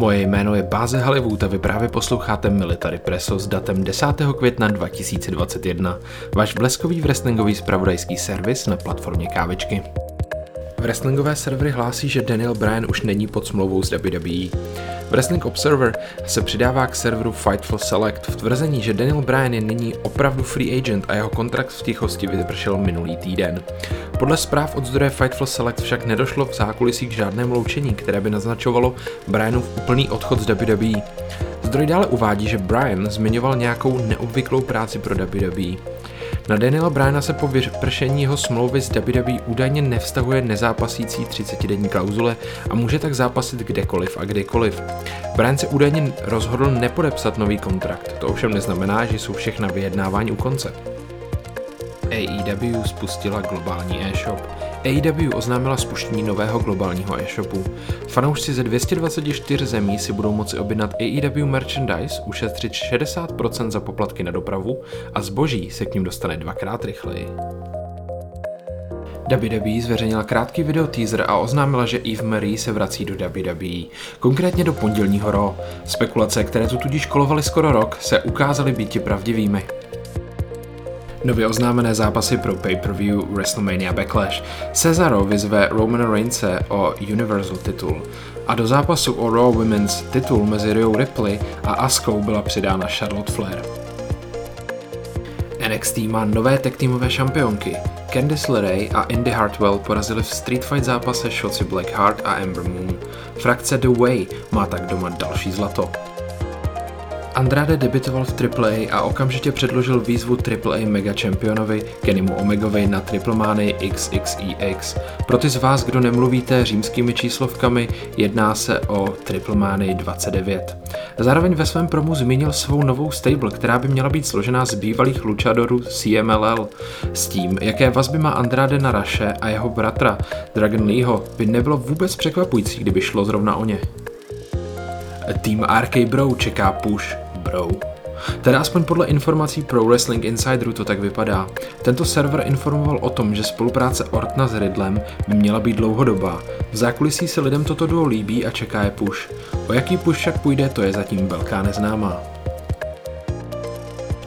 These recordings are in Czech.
Moje jméno je Báze Hollywood a vy právě posloucháte Military Presso s datem 10. května 2021, váš bleskový wrestlingový spravodajský servis na platformě Kávečky. Wrestlingové servery hlásí, že Daniel Bryan už není pod smlouvou s WWE. Wrestling Observer se přidává k serveru Fightful Select v tvrzení, že Daniel Bryan je nyní opravdu free agent a jeho kontrakt v tichosti vypršel minulý týden. Podle zpráv od zdroje Fightful Select však nedošlo v zákulisí k žádnému loučení, které by naznačovalo Bryanův úplný odchod z WWE. Zdroj dále uvádí, že Bryan zmiňoval nějakou neobvyklou práci pro WWE. Na Daniela Bryana se po vypršení jeho smlouvy s WWE údajně nevztahuje nezápasící 30-denní klauzule a může tak zápasit kdekoliv a kdykoliv. Bryan se údajně rozhodl nepodepsat nový kontrakt, to ovšem neznamená, že jsou všechna vyjednávání u konce. AEW spustila globální e-shop. AEW oznámila spuštění nového globálního e-shopu. Fanoušci ze 224 zemí si budou moci objednat AEW merchandise, ušetřit 60% za poplatky na dopravu a zboží se k ním dostane dvakrát rychleji. WWE zveřejnila krátký video teaser a oznámila, že Eve Marie se vrací do WWE, konkrétně do pondělního Raw. Spekulace, které tu tudíž kolovaly skoro rok, se ukázaly být pravdivými. Nově oznámené zápasy pro pay-per-view WrestleMania Backlash. Cesaro vyzve Roman Reignse o Universal titul a do zápasu o Raw Women's titul mezi Rhea Ripley a Askou byla přidána Charlotte Flair. NXT má nové tech týmové šampionky. Candice LeRae a Indy Hartwell porazili v Street Fight zápase Shotzi Blackheart a Ember Moon. Frakce The Way má tak doma další zlato. Andrade debitoval v AAA a okamžitě předložil výzvu AAA Mega Championovi Kennymu Omegovi na Triple Many XXEX. Pro ty z vás, kdo nemluvíte římskými číslovkami, jedná se o Triple Many 29. Zároveň ve svém promu zmínil svou novou stable, která by měla být složená z bývalých luchadorů CMLL. S tím, jaké vazby má Andrade na Raše a jeho bratra Dragon Leeho, by nebylo vůbec překvapující, kdyby šlo zrovna o ně. Tým RK Bro čeká push Bro. Teda aspoň podle informací Pro Wrestling Insideru to tak vypadá. Tento server informoval o tom, že spolupráce Ortna s Riddlem by měla být dlouhodobá. V zákulisí se lidem toto duo líbí a čeká je push. O jaký push však půjde, to je zatím velká neznámá.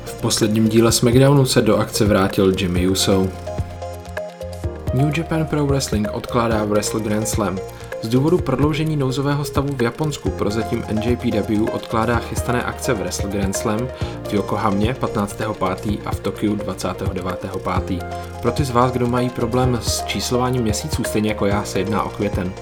V posledním díle SmackDownu se do akce vrátil Jimmy Uso. New Japan Pro Wrestling odkládá Wrestle Grand Slam. Z důvodu prodloužení nouzového stavu v Japonsku prozatím NJPW odkládá chystané akce v Wrestle Grand Slam v Yokohamě 15.5. a v Tokiu 29.5. Pro ty z vás, kdo mají problém s číslováním měsíců, stejně jako já, se jedná o květen.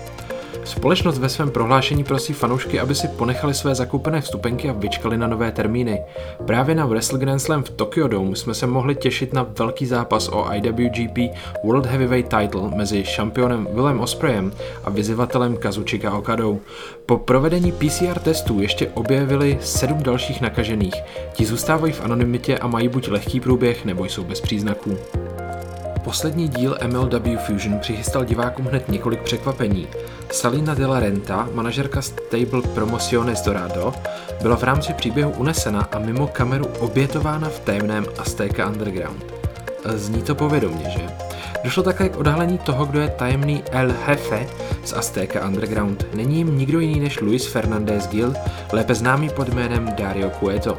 Společnost ve svém prohlášení prosí fanoušky, aby si ponechali své zakoupené vstupenky a vyčkali na nové termíny. Právě na Wrestle Grand Slam v Tokyo Dome jsme se mohli těšit na velký zápas o IWGP World Heavyweight Title mezi šampionem Willem Ospreyem a vyzývatelem Kazuchika Okadou. Po provedení PCR testů ještě objevili sedm dalších nakažených. Ti zůstávají v anonymitě a mají buď lehký průběh, nebo jsou bez příznaků. Poslední díl MLW Fusion přichystal divákům hned několik překvapení. Salina de la Renta, manažerka stable Promociones Dorado, byla v rámci příběhu unesena a mimo kameru obětována v tajemném Azteca Underground. Zní to povědomně, že? Došlo také k odhalení toho, kdo je tajemný El Jefe z Azteca Underground. Není jim nikdo jiný než Luis Fernandez Gil, lépe známý pod jménem Dario Cueto.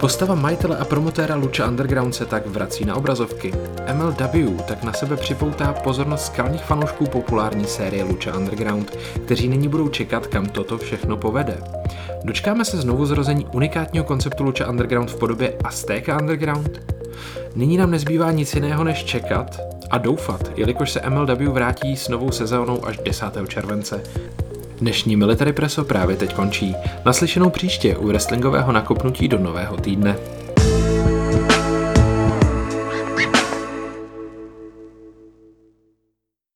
Postava majitele a promotéra Lucha Underground se tak vrací na obrazovky. MLW tak na sebe připoutá pozornost skalních fanoušků populární série Lucha Underground, kteří nyní budou čekat, kam toto všechno povede. Dočkáme se znovu zrození unikátního konceptu Lucha Underground v podobě Azteca Underground? Nyní nám nezbývá nic jiného než čekat a doufat, jelikož se MLW vrátí s novou sezónou až 10. července. Dnešní Military Preso právě teď končí. Naslyšenou příště u wrestlingového nakopnutí do nového týdne.